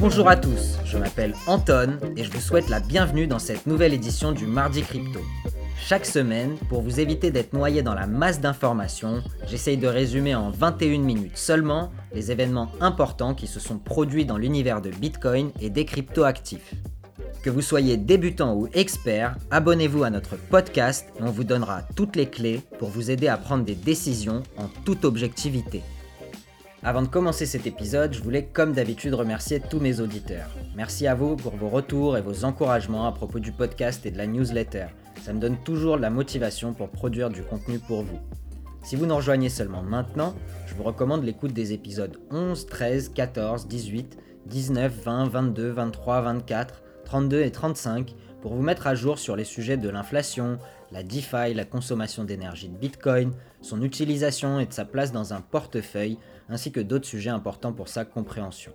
Bonjour à tous, je m'appelle Anton et je vous souhaite la bienvenue dans cette nouvelle édition du Mardi Crypto. Chaque semaine, pour vous éviter d'être noyé dans la masse d'informations, j'essaye de résumer en 21 minutes seulement les événements importants qui se sont produits dans l'univers de Bitcoin et des crypto-actifs. Que vous soyez débutant ou expert, abonnez-vous à notre podcast et on vous donnera toutes les clés pour vous aider à prendre des décisions en toute objectivité. Avant de commencer cet épisode, je voulais comme d'habitude remercier tous mes auditeurs. Merci à vous pour vos retours et vos encouragements à propos du podcast et de la newsletter. Ça me donne toujours la motivation pour produire du contenu pour vous. Si vous nous rejoignez seulement maintenant, je vous recommande l'écoute des épisodes 11, 13, 14, 18, 19, 20, 22, 23, 24, 32 et 35 pour vous mettre à jour sur les sujets de l'inflation, la DeFi, la consommation d'énergie de Bitcoin, son utilisation et de sa place dans un portefeuille, ainsi que d'autres sujets importants pour sa compréhension.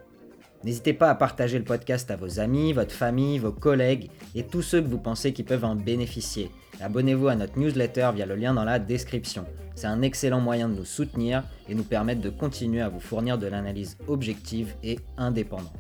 N'hésitez pas à partager le podcast à vos amis, votre famille, vos collègues et tous ceux que vous pensez qui peuvent en bénéficier. Abonnez-vous à notre newsletter via le lien dans la description. C'est un excellent moyen de nous soutenir et nous permettre de continuer à vous fournir de l'analyse objective et indépendante.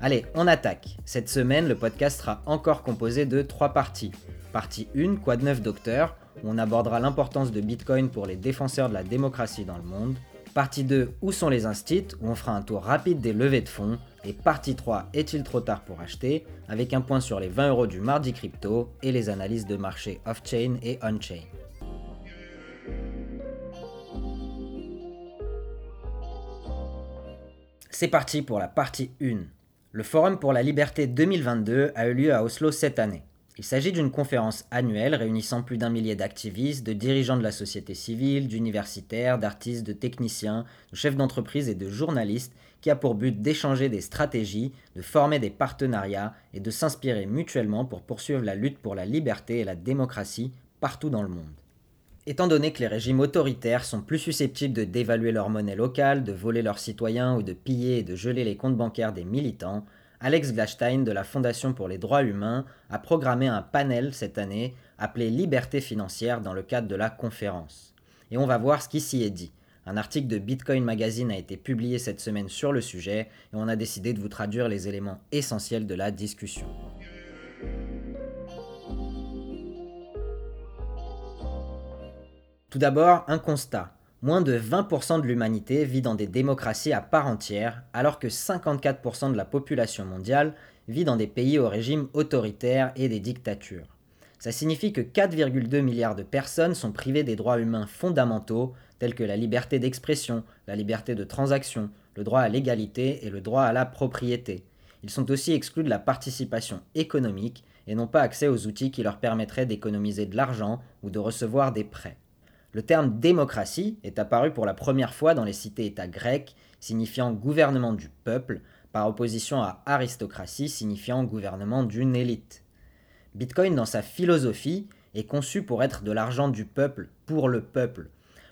Allez, on attaque. Cette semaine, le podcast sera encore composé de trois parties. Partie 1, Quoi de neuf docteur, où on abordera l'importance de Bitcoin pour les défenseurs de la démocratie dans le monde. Partie 2, Où sont les instits, où on fera un tour rapide des levées de fonds. Et partie 3, Est-il trop tard pour acheter, avec un point sur les 20 euros du mardi crypto et les analyses de marché off-chain et on-chain. C'est parti pour la partie 1. Le Forum pour la liberté 2022 a eu lieu à Oslo cette année. Il s'agit d'une conférence annuelle réunissant plus d'un millier d'activistes, de dirigeants de la société civile, d'universitaires, d'artistes, de techniciens, de chefs d'entreprise et de journalistes qui a pour but d'échanger des stratégies, de former des partenariats et de s'inspirer mutuellement pour poursuivre la lutte pour la liberté et la démocratie partout dans le monde. Étant donné que les régimes autoritaires sont plus susceptibles de dévaluer leur monnaie locale, de voler leurs citoyens ou de piller et de geler les comptes bancaires des militants, Alex Glashstein de la Fondation pour les droits humains a programmé un panel cette année appelé Liberté financière dans le cadre de la conférence. Et on va voir ce qui s'y est dit. Un article de Bitcoin Magazine a été publié cette semaine sur le sujet et on a décidé de vous traduire les éléments essentiels de la discussion. Tout d'abord, un constat. Moins de 20% de l'humanité vit dans des démocraties à part entière, alors que 54% de la population mondiale vit dans des pays au régime autoritaire et des dictatures. Ça signifie que 4,2 milliards de personnes sont privées des droits humains fondamentaux, tels que la liberté d'expression, la liberté de transaction, le droit à l'égalité et le droit à la propriété. Ils sont aussi exclus de la participation économique et n'ont pas accès aux outils qui leur permettraient d'économiser de l'argent ou de recevoir des prêts. Le terme démocratie est apparu pour la première fois dans les cités-États grecs, signifiant gouvernement du peuple, par opposition à aristocratie, signifiant gouvernement d'une élite. Bitcoin, dans sa philosophie, est conçu pour être de l'argent du peuple pour le peuple,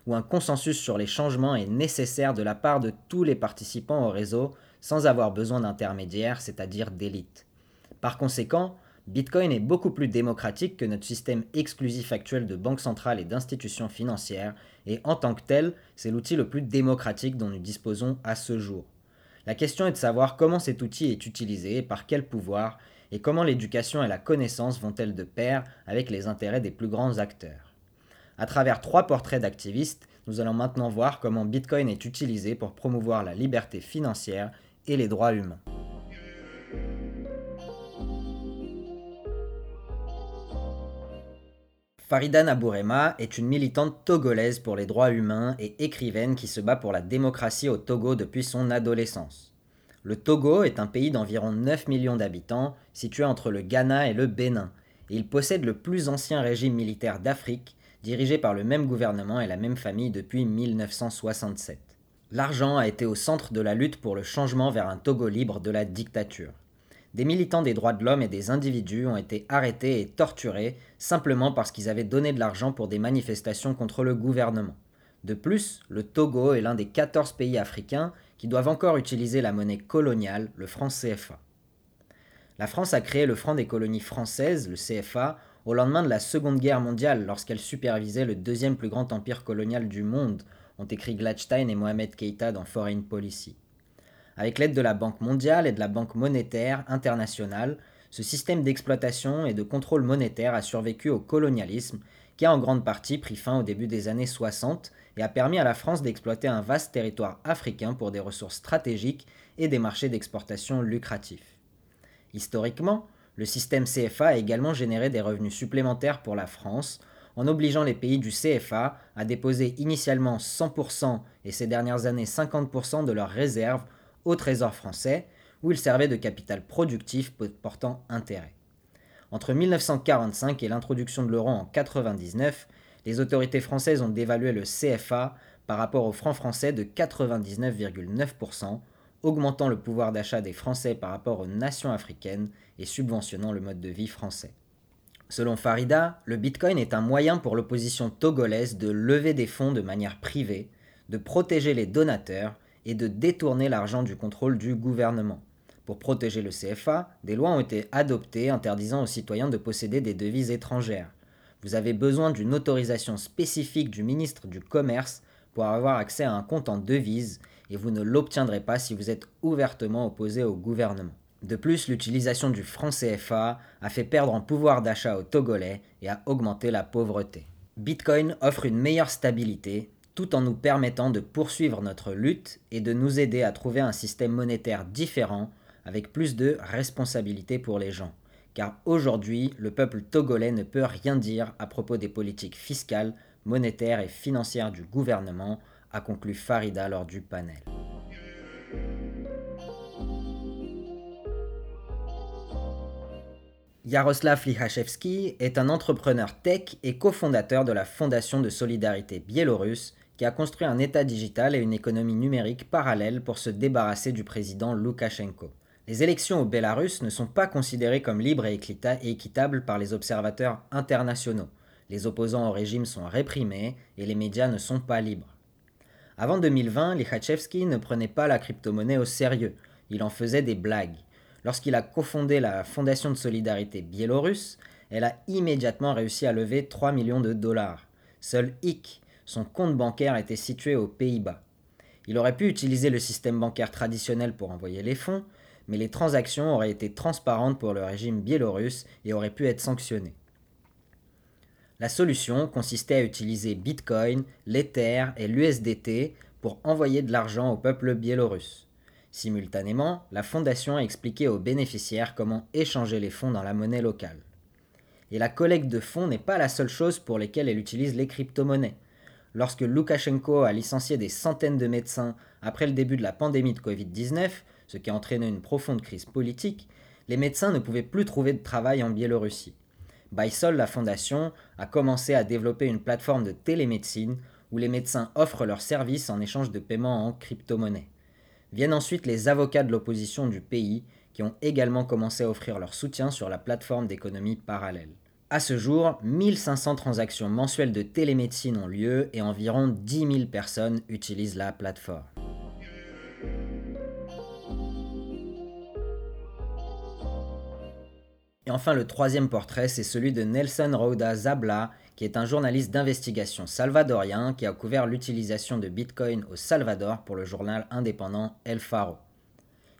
où un consensus sur les changements est nécessaire de la part de tous les participants au réseau sans avoir besoin d'intermédiaires, c'est-à-dire d'élites. Par conséquent, Bitcoin est beaucoup plus démocratique que notre système exclusif actuel de banques centrales et d'institutions financières, et en tant que tel, c'est l'outil le plus démocratique dont nous disposons à ce jour. La question est de savoir comment cet outil est utilisé, par quel pouvoir, et comment l'éducation et la connaissance vont-elles de pair avec les intérêts des plus grands acteurs. À travers trois portraits d'activistes, nous allons maintenant voir comment Bitcoin est utilisé pour promouvoir la liberté financière et les droits humains. Farida Nabourema est une militante togolaise pour les droits humains et écrivaine qui se bat pour la démocratie au Togo depuis son adolescence. Le Togo est un pays d'environ 9 millions d'habitants, situé entre le Ghana et le Bénin, et il possède le plus ancien régime militaire d'Afrique, dirigé par le même gouvernement et la même famille depuis 1967. L'argent a été au centre de la lutte pour le changement vers un Togo libre de la dictature des militants des droits de l'homme et des individus ont été arrêtés et torturés simplement parce qu'ils avaient donné de l'argent pour des manifestations contre le gouvernement. De plus, le Togo est l'un des 14 pays africains qui doivent encore utiliser la monnaie coloniale, le franc CFA. La France a créé le franc des colonies françaises, le CFA, au lendemain de la Seconde Guerre mondiale lorsqu'elle supervisait le deuxième plus grand empire colonial du monde, ont écrit Gladstein et Mohamed Keïta dans Foreign Policy. Avec l'aide de la Banque mondiale et de la Banque monétaire internationale, ce système d'exploitation et de contrôle monétaire a survécu au colonialisme qui a en grande partie pris fin au début des années 60 et a permis à la France d'exploiter un vaste territoire africain pour des ressources stratégiques et des marchés d'exportation lucratifs. Historiquement, le système CFA a également généré des revenus supplémentaires pour la France en obligeant les pays du CFA à déposer initialement 100% et ces dernières années 50% de leurs réserves au Trésor français, où ils servaient de capital productif portant intérêt. Entre 1945 et l'introduction de l'euro en 1999, les autorités françaises ont dévalué le CFA par rapport au franc français de 99,9%, augmentant le pouvoir d'achat des Français par rapport aux nations africaines et subventionnant le mode de vie français. Selon Farida, le Bitcoin est un moyen pour l'opposition togolaise de lever des fonds de manière privée, de protéger les donateurs et de détourner l'argent du contrôle du gouvernement. Pour protéger le CFA, des lois ont été adoptées interdisant aux citoyens de posséder des devises étrangères. Vous avez besoin d'une autorisation spécifique du ministre du Commerce pour avoir accès à un compte en devises et vous ne l'obtiendrez pas si vous êtes ouvertement opposé au gouvernement. De plus, l'utilisation du franc CFA a fait perdre en pouvoir d'achat aux Togolais et a augmenté la pauvreté. Bitcoin offre une meilleure stabilité tout en nous permettant de poursuivre notre lutte et de nous aider à trouver un système monétaire différent avec plus de responsabilité pour les gens. Car aujourd'hui, le peuple togolais ne peut rien dire à propos des politiques fiscales, monétaires et financières du gouvernement, a conclu Farida lors du panel. Yaroslav Lihachevski est un entrepreneur tech et cofondateur de la Fondation de solidarité biélorusse qui a construit un État digital et une économie numérique parallèle pour se débarrasser du président Loukachenko. Les élections au Bélarus ne sont pas considérées comme libres et équitables par les observateurs internationaux. Les opposants au régime sont réprimés et les médias ne sont pas libres. Avant 2020, Likhachevsky ne prenait pas la crypto-monnaie au sérieux, il en faisait des blagues. Lorsqu'il a cofondé la Fondation de solidarité biélorusse, elle a immédiatement réussi à lever 3 millions de dollars. Seul hic, son compte bancaire était situé aux Pays-Bas. Il aurait pu utiliser le système bancaire traditionnel pour envoyer les fonds, mais les transactions auraient été transparentes pour le régime biélorusse et auraient pu être sanctionnées. La solution consistait à utiliser Bitcoin, l'Ether et l'USDT pour envoyer de l'argent au peuple biélorusse. Simultanément, la fondation a expliqué aux bénéficiaires comment échanger les fonds dans la monnaie locale. Et la collecte de fonds n'est pas la seule chose pour laquelle elle utilise les crypto-monnaies. Lorsque Loukachenko a licencié des centaines de médecins après le début de la pandémie de Covid-19, ce qui a entraîné une profonde crise politique, les médecins ne pouvaient plus trouver de travail en Biélorussie. Baisol, la fondation, a commencé à développer une plateforme de télémédecine où les médecins offrent leurs services en échange de paiements en crypto-monnaie. Viennent ensuite les avocats de l'opposition du pays qui ont également commencé à offrir leur soutien sur la plateforme d'économie parallèle. À ce jour, 1500 transactions mensuelles de télémédecine ont lieu et environ 10 000 personnes utilisent la plateforme. Et enfin, le troisième portrait, c'est celui de Nelson Rouda Zabla, qui est un journaliste d'investigation salvadorien qui a couvert l'utilisation de Bitcoin au Salvador pour le journal indépendant El Faro.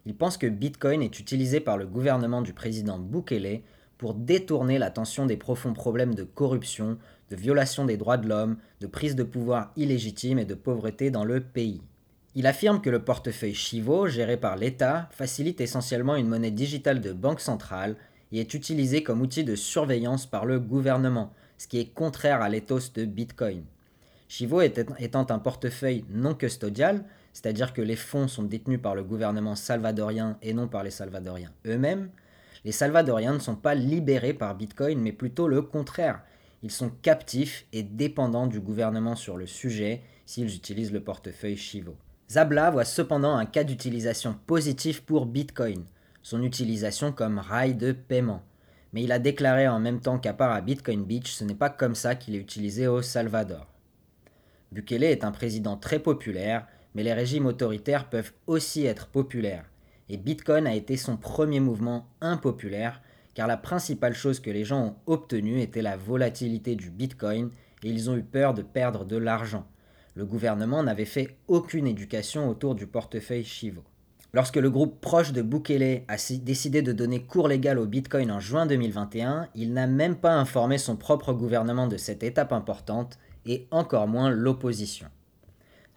Il pense que Bitcoin est utilisé par le gouvernement du président Bukele pour détourner l'attention des profonds problèmes de corruption, de violation des droits de l'homme, de prise de pouvoir illégitime et de pauvreté dans le pays. Il affirme que le portefeuille Chivo, géré par l'État, facilite essentiellement une monnaie digitale de banque centrale et est utilisé comme outil de surveillance par le gouvernement, ce qui est contraire à l'éthos de Bitcoin. Chivo étant un portefeuille non custodial, c'est-à-dire que les fonds sont détenus par le gouvernement salvadorien et non par les Salvadoriens eux-mêmes, les Salvadoriens ne sont pas libérés par Bitcoin, mais plutôt le contraire. Ils sont captifs et dépendants du gouvernement sur le sujet s'ils utilisent le portefeuille Chivo. Zabla voit cependant un cas d'utilisation positif pour Bitcoin son utilisation comme rail de paiement. Mais il a déclaré en même temps qu'à part à Bitcoin Beach, ce n'est pas comme ça qu'il est utilisé au Salvador. Bukele est un président très populaire, mais les régimes autoritaires peuvent aussi être populaires. Et Bitcoin a été son premier mouvement impopulaire, car la principale chose que les gens ont obtenue était la volatilité du Bitcoin, et ils ont eu peur de perdre de l'argent. Le gouvernement n'avait fait aucune éducation autour du portefeuille Chivo. Lorsque le groupe proche de Bukele a décidé de donner cours légal au Bitcoin en juin 2021, il n'a même pas informé son propre gouvernement de cette étape importante, et encore moins l'opposition.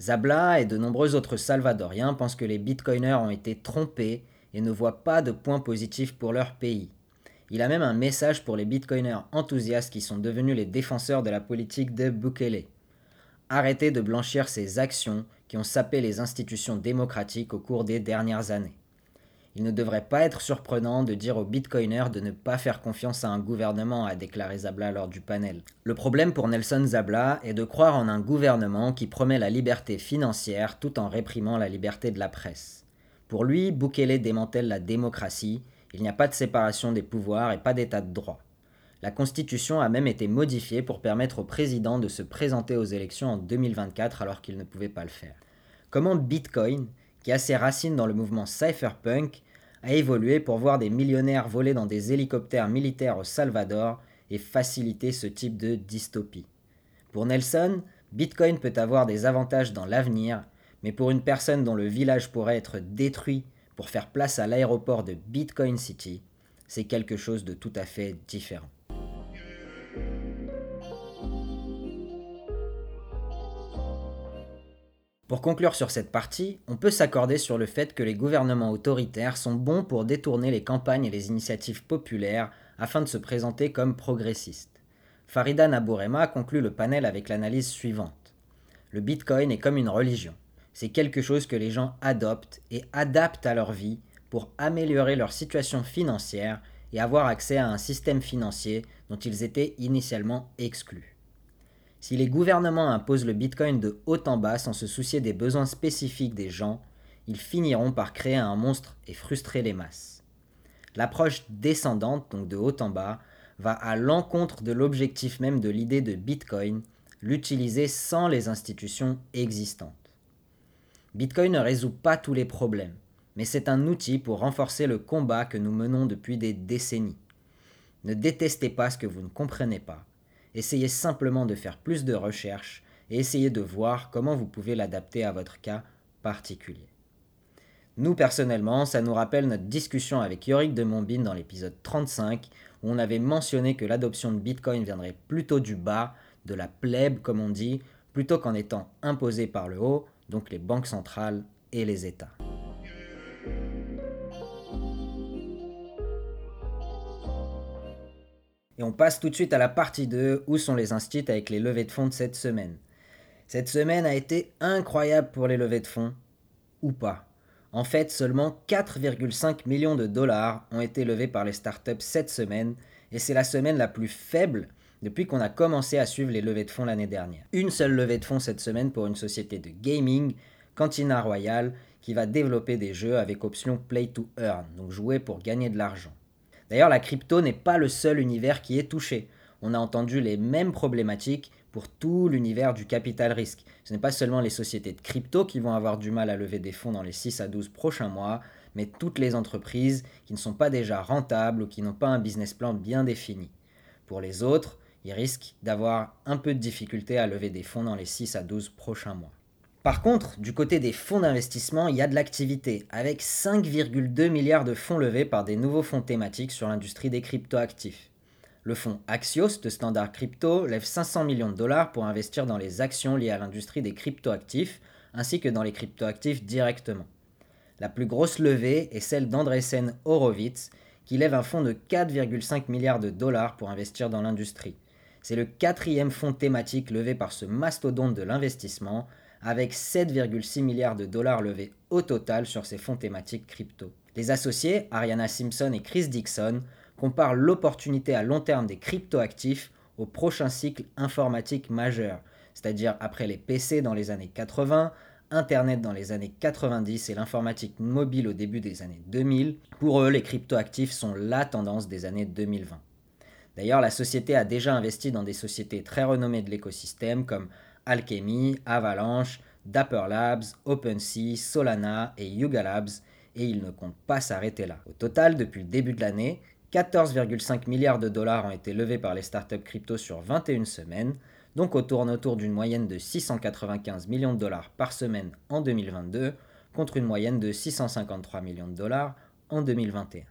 Zabla et de nombreux autres salvadoriens pensent que les bitcoiners ont été trompés et ne voient pas de points positifs pour leur pays. Il a même un message pour les bitcoiners enthousiastes qui sont devenus les défenseurs de la politique de Bukele. Arrêtez de blanchir ces actions qui ont sapé les institutions démocratiques au cours des dernières années. Il ne devrait pas être surprenant de dire aux bitcoiners de ne pas faire confiance à un gouvernement, a déclaré Zabla lors du panel. Le problème pour Nelson Zabla est de croire en un gouvernement qui promet la liberté financière tout en réprimant la liberté de la presse. Pour lui, Bukele démantèle la démocratie, il n'y a pas de séparation des pouvoirs et pas d'état de droit. La Constitution a même été modifiée pour permettre au président de se présenter aux élections en 2024 alors qu'il ne pouvait pas le faire. Comment Bitcoin, qui a ses racines dans le mouvement cypherpunk, a évolué pour voir des millionnaires voler dans des hélicoptères militaires au Salvador et faciliter ce type de dystopie. Pour Nelson, Bitcoin peut avoir des avantages dans l'avenir, mais pour une personne dont le village pourrait être détruit pour faire place à l'aéroport de Bitcoin City, c'est quelque chose de tout à fait différent. Pour conclure sur cette partie, on peut s'accorder sur le fait que les gouvernements autoritaires sont bons pour détourner les campagnes et les initiatives populaires afin de se présenter comme progressistes. Farida Nabourema conclut le panel avec l'analyse suivante. Le Bitcoin est comme une religion. C'est quelque chose que les gens adoptent et adaptent à leur vie pour améliorer leur situation financière et avoir accès à un système financier dont ils étaient initialement exclus. Si les gouvernements imposent le Bitcoin de haut en bas sans se soucier des besoins spécifiques des gens, ils finiront par créer un monstre et frustrer les masses. L'approche descendante, donc de haut en bas, va à l'encontre de l'objectif même de l'idée de Bitcoin, l'utiliser sans les institutions existantes. Bitcoin ne résout pas tous les problèmes, mais c'est un outil pour renforcer le combat que nous menons depuis des décennies. Ne détestez pas ce que vous ne comprenez pas essayez simplement de faire plus de recherches et essayez de voir comment vous pouvez l'adapter à votre cas particulier. Nous, personnellement, ça nous rappelle notre discussion avec Yorick de Montbin dans l'épisode 35, où on avait mentionné que l'adoption de Bitcoin viendrait plutôt du bas, de la plèbe comme on dit, plutôt qu'en étant imposée par le haut, donc les banques centrales et les États. Et on passe tout de suite à la partie 2, où sont les instituts avec les levées de fonds de cette semaine. Cette semaine a été incroyable pour les levées de fonds, ou pas. En fait, seulement 4,5 millions de dollars ont été levés par les startups cette semaine, et c'est la semaine la plus faible depuis qu'on a commencé à suivre les levées de fonds l'année dernière. Une seule levée de fonds cette semaine pour une société de gaming, Cantina Royale, qui va développer des jeux avec option Play to Earn, donc jouer pour gagner de l'argent. D'ailleurs, la crypto n'est pas le seul univers qui est touché. On a entendu les mêmes problématiques pour tout l'univers du capital risque. Ce n'est pas seulement les sociétés de crypto qui vont avoir du mal à lever des fonds dans les 6 à 12 prochains mois, mais toutes les entreprises qui ne sont pas déjà rentables ou qui n'ont pas un business plan bien défini. Pour les autres, ils risquent d'avoir un peu de difficulté à lever des fonds dans les 6 à 12 prochains mois. Par contre, du côté des fonds d'investissement, il y a de l'activité, avec 5,2 milliards de fonds levés par des nouveaux fonds thématiques sur l'industrie des cryptoactifs. Le fonds Axios de Standard Crypto lève 500 millions de dollars pour investir dans les actions liées à l'industrie des cryptoactifs, ainsi que dans les cryptoactifs directement. La plus grosse levée est celle d'Andresen Horowitz, qui lève un fonds de 4,5 milliards de dollars pour investir dans l'industrie. C'est le quatrième fonds thématique levé par ce mastodonte de l'investissement, avec 7,6 milliards de dollars levés au total sur ces fonds thématiques crypto. Les associés, Ariana Simpson et Chris Dixon, comparent l'opportunité à long terme des cryptoactifs au prochain cycle informatique majeur, c'est-à-dire après les PC dans les années 80, Internet dans les années 90 et l'informatique mobile au début des années 2000. Pour eux, les cryptoactifs sont la tendance des années 2020. D'ailleurs, la société a déjà investi dans des sociétés très renommées de l'écosystème comme Alchemy, Avalanche, Dapper Labs, OpenSea, Solana et Yuga Labs, et il ne compte pas s'arrêter là. Au total, depuis le début de l'année, 14,5 milliards de dollars ont été levés par les startups crypto sur 21 semaines, donc on tourne autour d'une moyenne de 695 millions de dollars par semaine en 2022, contre une moyenne de 653 millions de dollars en 2021.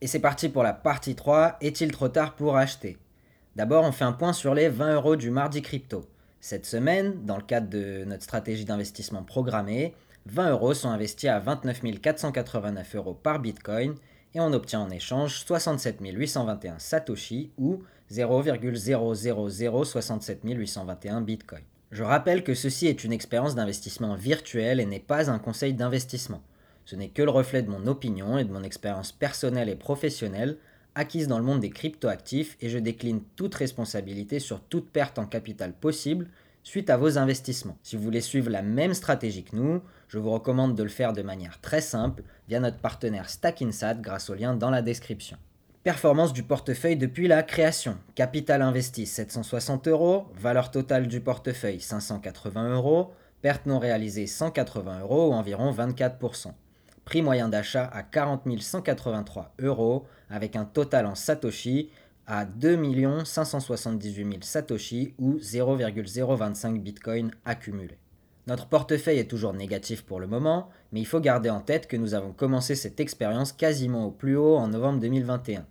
Et c'est parti pour la partie 3, est-il trop tard pour acheter? D'abord, on fait un point sur les 20 euros du mardi crypto. Cette semaine, dans le cadre de notre stratégie d'investissement programmée, 20 euros sont investis à 29 489 euros par Bitcoin et on obtient en échange 67 821 Satoshi ou 0,00067 821 Bitcoin. Je rappelle que ceci est une expérience d'investissement virtuelle et n'est pas un conseil d'investissement. Ce n'est que le reflet de mon opinion et de mon expérience personnelle et professionnelle acquise dans le monde des cryptoactifs et je décline toute responsabilité sur toute perte en capital possible suite à vos investissements. Si vous voulez suivre la même stratégie que nous, je vous recommande de le faire de manière très simple via notre partenaire StackInsat grâce au lien dans la description. Performance du portefeuille depuis la création. Capital investi 760 euros, valeur totale du portefeuille 580 euros, perte non réalisée 180 euros ou environ 24%. Prix moyen d'achat à 40 183 euros, avec un total en Satoshi à 2 578 000 Satoshi ou 0,025 Bitcoin accumulés. Notre portefeuille est toujours négatif pour le moment, mais il faut garder en tête que nous avons commencé cette expérience quasiment au plus haut en novembre 2021.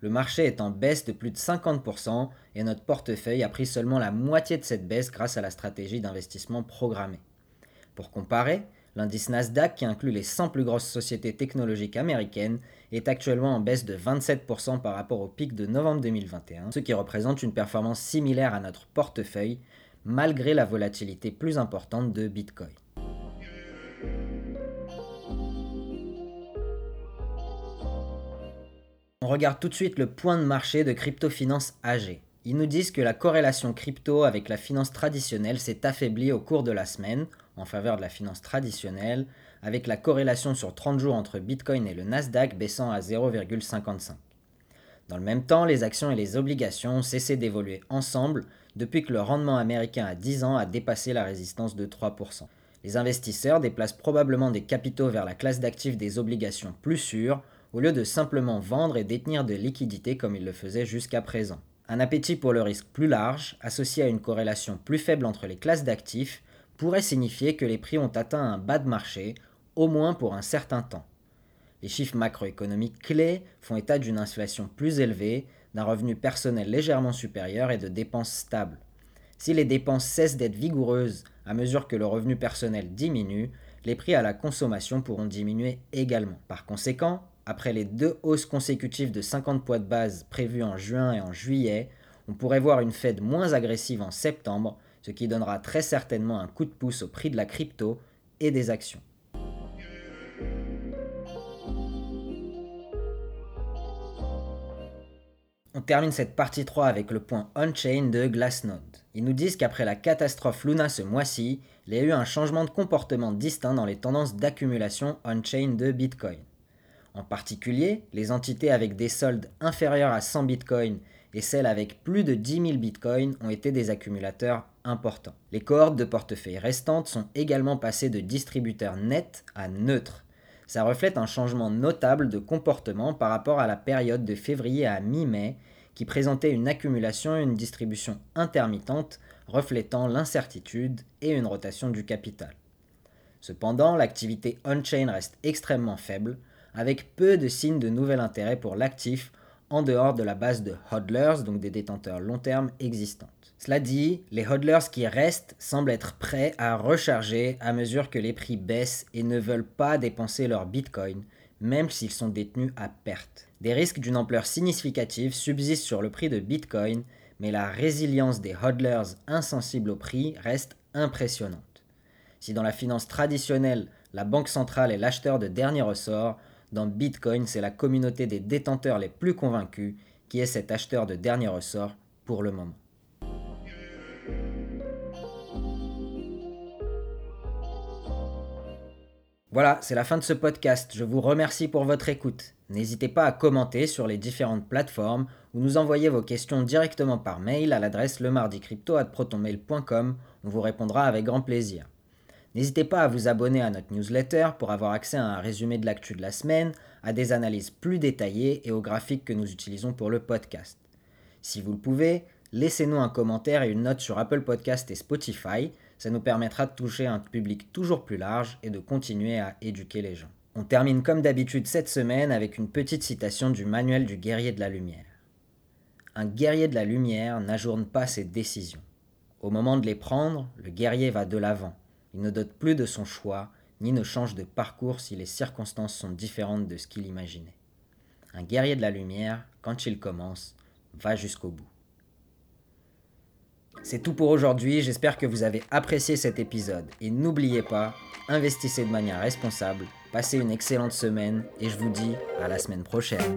Le marché est en baisse de plus de 50% et notre portefeuille a pris seulement la moitié de cette baisse grâce à la stratégie d'investissement programmée. Pour comparer, L'indice Nasdaq, qui inclut les 100 plus grosses sociétés technologiques américaines, est actuellement en baisse de 27% par rapport au pic de novembre 2021, ce qui représente une performance similaire à notre portefeuille, malgré la volatilité plus importante de Bitcoin. On regarde tout de suite le point de marché de Cryptofinance AG. Ils nous disent que la corrélation crypto avec la finance traditionnelle s'est affaiblie au cours de la semaine en faveur de la finance traditionnelle, avec la corrélation sur 30 jours entre Bitcoin et le Nasdaq baissant à 0,55. Dans le même temps, les actions et les obligations ont cessé d'évoluer ensemble depuis que le rendement américain à 10 ans a dépassé la résistance de 3%. Les investisseurs déplacent probablement des capitaux vers la classe d'actifs des obligations plus sûres, au lieu de simplement vendre et détenir de liquidités comme ils le faisaient jusqu'à présent. Un appétit pour le risque plus large, associé à une corrélation plus faible entre les classes d'actifs, pourrait signifier que les prix ont atteint un bas de marché, au moins pour un certain temps. Les chiffres macroéconomiques clés font état d'une inflation plus élevée, d'un revenu personnel légèrement supérieur et de dépenses stables. Si les dépenses cessent d'être vigoureuses à mesure que le revenu personnel diminue, les prix à la consommation pourront diminuer également. Par conséquent, après les deux hausses consécutives de 50 points de base prévues en juin et en juillet, on pourrait voir une Fed moins agressive en septembre, ce qui donnera très certainement un coup de pouce au prix de la crypto et des actions. On termine cette partie 3 avec le point on-chain de Glassnode. Ils nous disent qu'après la catastrophe Luna ce mois-ci, il y a eu un changement de comportement distinct dans les tendances d'accumulation on-chain de Bitcoin. En particulier, les entités avec des soldes inférieurs à 100 Bitcoin et celles avec plus de 10 000 bitcoins ont été des accumulateurs importants. Les cohortes de portefeuille restantes sont également passées de distributeurs nets à neutres. Ça reflète un changement notable de comportement par rapport à la période de février à mi-mai qui présentait une accumulation et une distribution intermittente reflétant l'incertitude et une rotation du capital. Cependant, l'activité on-chain reste extrêmement faible, avec peu de signes de nouvel intérêt pour l'actif en dehors de la base de hodlers, donc des détenteurs long terme existantes. Cela dit, les hodlers qui restent semblent être prêts à recharger à mesure que les prix baissent et ne veulent pas dépenser leur bitcoin, même s'ils sont détenus à perte. Des risques d'une ampleur significative subsistent sur le prix de bitcoin, mais la résilience des hodlers insensibles au prix reste impressionnante. Si dans la finance traditionnelle, la banque centrale est l'acheteur de dernier ressort, dans Bitcoin, c'est la communauté des détenteurs les plus convaincus qui est cet acheteur de dernier ressort pour le moment. Voilà, c'est la fin de ce podcast. Je vous remercie pour votre écoute. N'hésitez pas à commenter sur les différentes plateformes ou nous envoyer vos questions directement par mail à l'adresse lemardicrypto.protonmail.com. On vous répondra avec grand plaisir. N'hésitez pas à vous abonner à notre newsletter pour avoir accès à un résumé de l'actu de la semaine, à des analyses plus détaillées et aux graphiques que nous utilisons pour le podcast. Si vous le pouvez, laissez-nous un commentaire et une note sur Apple Podcast et Spotify. Ça nous permettra de toucher un public toujours plus large et de continuer à éduquer les gens. On termine comme d'habitude cette semaine avec une petite citation du manuel du guerrier de la lumière. Un guerrier de la lumière n'ajourne pas ses décisions. Au moment de les prendre, le guerrier va de l'avant. Il ne dote plus de son choix, ni ne change de parcours si les circonstances sont différentes de ce qu'il imaginait. Un guerrier de la lumière, quand il commence, va jusqu'au bout. C'est tout pour aujourd'hui, j'espère que vous avez apprécié cet épisode et n'oubliez pas, investissez de manière responsable, passez une excellente semaine et je vous dis à la semaine prochaine.